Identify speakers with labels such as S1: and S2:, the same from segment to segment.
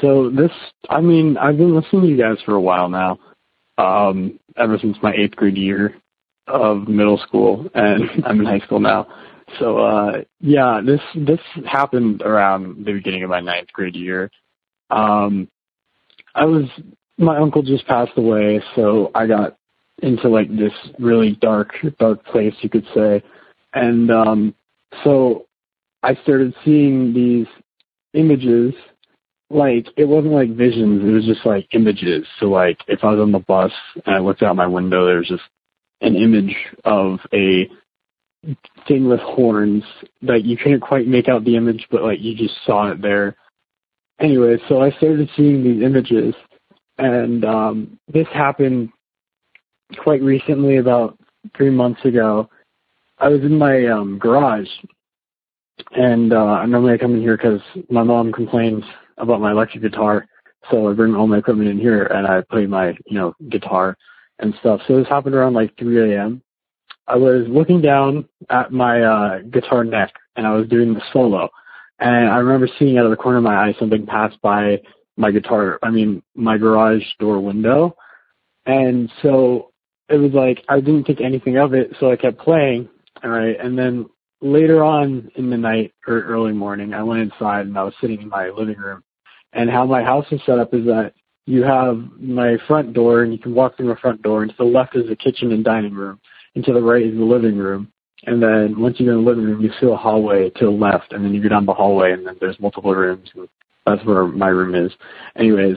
S1: So this, I mean, I've been listening to you guys for a while now, um, ever since my eighth grade year of middle school, and I'm in high school now. So uh, yeah, this this happened around the beginning of my ninth grade year. Um, I was my uncle just passed away, so I got into like this really dark dark place, you could say, and um, so I started seeing these images like it wasn't like visions it was just like images. So like if i was on the bus and i looked out my window there was just an image of a thing with horns that you couldn't quite make out the image but like you just saw it there. Anyway so i started seeing these images and um this happened quite recently about three months ago. I was in my um garage and uh normally i come in here because my mom complains about my electric guitar. So I bring all my equipment in here and I play my, you know, guitar and stuff. So this happened around like 3 a.m. I was looking down at my uh, guitar neck and I was doing the solo. And I remember seeing out of the corner of my eye something pass by my guitar, I mean, my garage door window. And so it was like, I didn't think anything of it. So I kept playing. All right. And then later on in the night or early morning, I went inside and I was sitting in my living room and how my house is set up is that you have my front door and you can walk through my front door and to the left is the kitchen and dining room and to the right is the living room. And then once you go in the living room, you see a hallway to the left and then you go down the hallway and then there's multiple rooms. And that's where my room is. Anyways,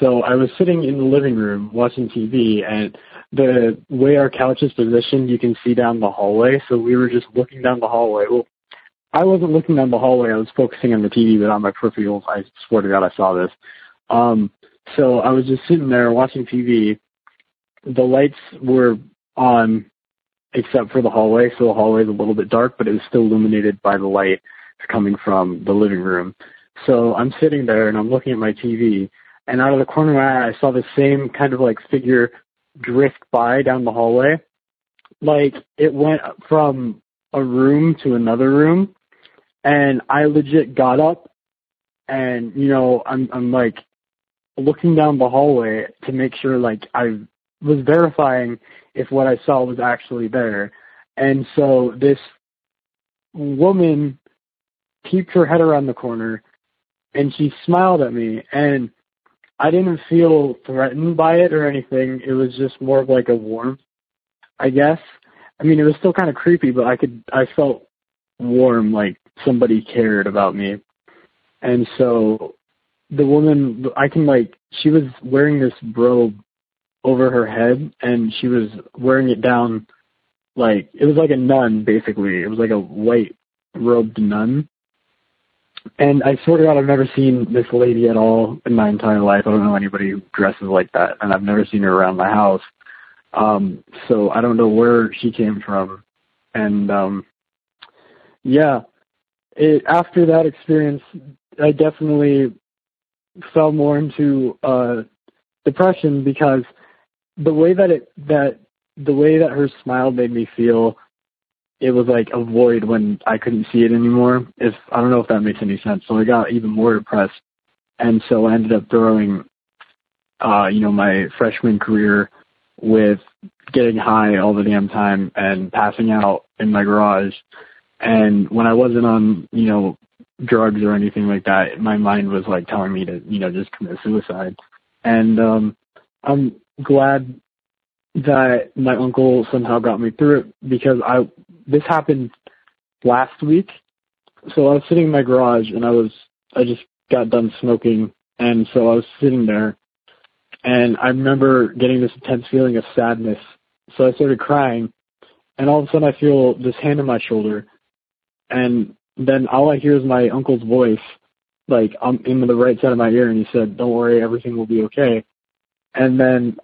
S1: so I was sitting in the living room watching TV and the way our couch is positioned, you can see down the hallway. So we were just looking down the hallway. Well, I wasn't looking down the hallway. I was focusing on the TV, but on my peripherals, I swear to God, I saw this. Um, so I was just sitting there watching TV. The lights were on except for the hallway, so the hallway is a little bit dark, but it was still illuminated by the light coming from the living room. So I'm sitting there and I'm looking at my TV, and out of the corner of my eye, I saw the same kind of like figure drift by down the hallway. Like it went from a room to another room, and I legit got up and you know I'm I'm like looking down the hallway to make sure like I was verifying if what I saw was actually there. And so this woman peeped her head around the corner and she smiled at me and I didn't feel threatened by it or anything. It was just more of like a warmth, I guess. I mean, it was still kind of creepy, but I could I felt warm, like somebody cared about me. And so the woman, I can like, she was wearing this robe over her head and she was wearing it down like, it was like a nun basically. It was like a white robed nun. And I swear to God, I've never seen this lady at all in my entire life. I don't know anybody who dresses like that, and I've never seen her around my house. Um, so I don't know where she came from. And um, yeah, it, after that experience, I definitely fell more into uh, depression because the way that it that the way that her smile made me feel it was like a void when I couldn't see it anymore. If I don't know if that makes any sense. So I got even more depressed, and so I ended up throwing, uh, you know, my freshman career with getting high all the damn time and passing out in my garage and when I wasn't on, you know, drugs or anything like that, my mind was like telling me to, you know, just commit suicide. And um I'm glad that my uncle somehow got me through it because I this happened last week. So I was sitting in my garage and I was I just got done smoking and so I was sitting there and I remember getting this intense feeling of sadness. So I started crying and all of a sudden I feel this hand on my shoulder and then all I hear is my uncle's voice like I'm in the right side of my ear and he said, Don't worry, everything will be okay. And then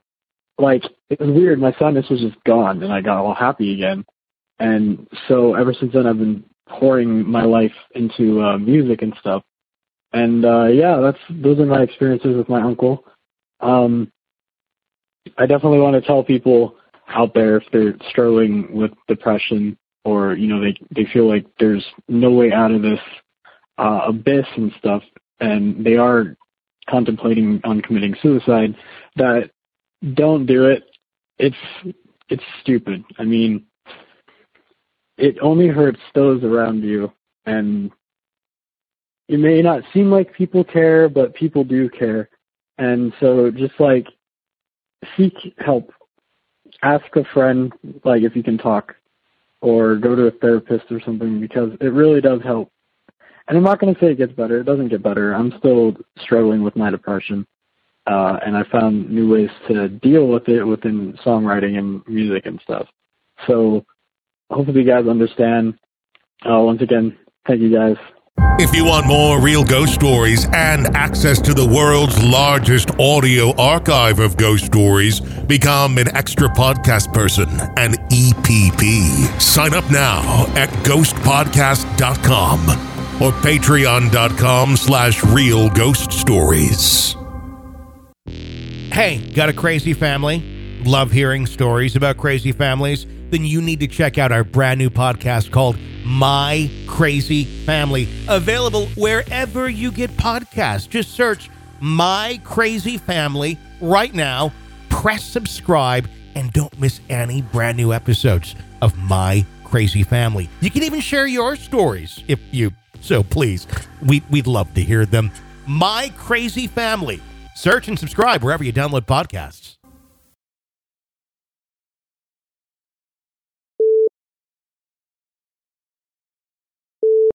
S1: like it was weird, my sadness was just gone and I got all happy again. And so ever since then I've been pouring my life into uh music and stuff. And uh yeah, that's those are my experiences with my uncle. Um I definitely want to tell people out there if they're struggling with depression or you know they they feel like there's no way out of this uh, abyss and stuff, and they are contemplating on committing suicide, that don't do it. It's it's stupid. I mean, it only hurts those around you, and it may not seem like people care, but people do care, and so just like seek help. Ask a friend, like if you can talk, or go to a therapist or something, because it really does help. And I'm not going to say it gets better. It doesn't get better. I'm still struggling with my depression. Uh, and I found new ways to deal with it within songwriting and music and stuff. So hopefully you guys understand. Uh, once again, thank you guys.
S2: If you want more real ghost stories and access to the world's largest audio archive of ghost stories, become an extra podcast person, an EPP. Sign up now at ghostpodcast.com or patreon.com slash real ghost stories.
S3: Hey, got a crazy family? Love hearing stories about crazy families? Then you need to check out our brand new podcast called My Crazy Family, available wherever you get podcasts. Just search My Crazy Family right now, press subscribe, and don't miss any brand new episodes of My Crazy Family. You can even share your stories if you so please. We, we'd love to hear them. My Crazy Family. Search and subscribe wherever you download podcasts.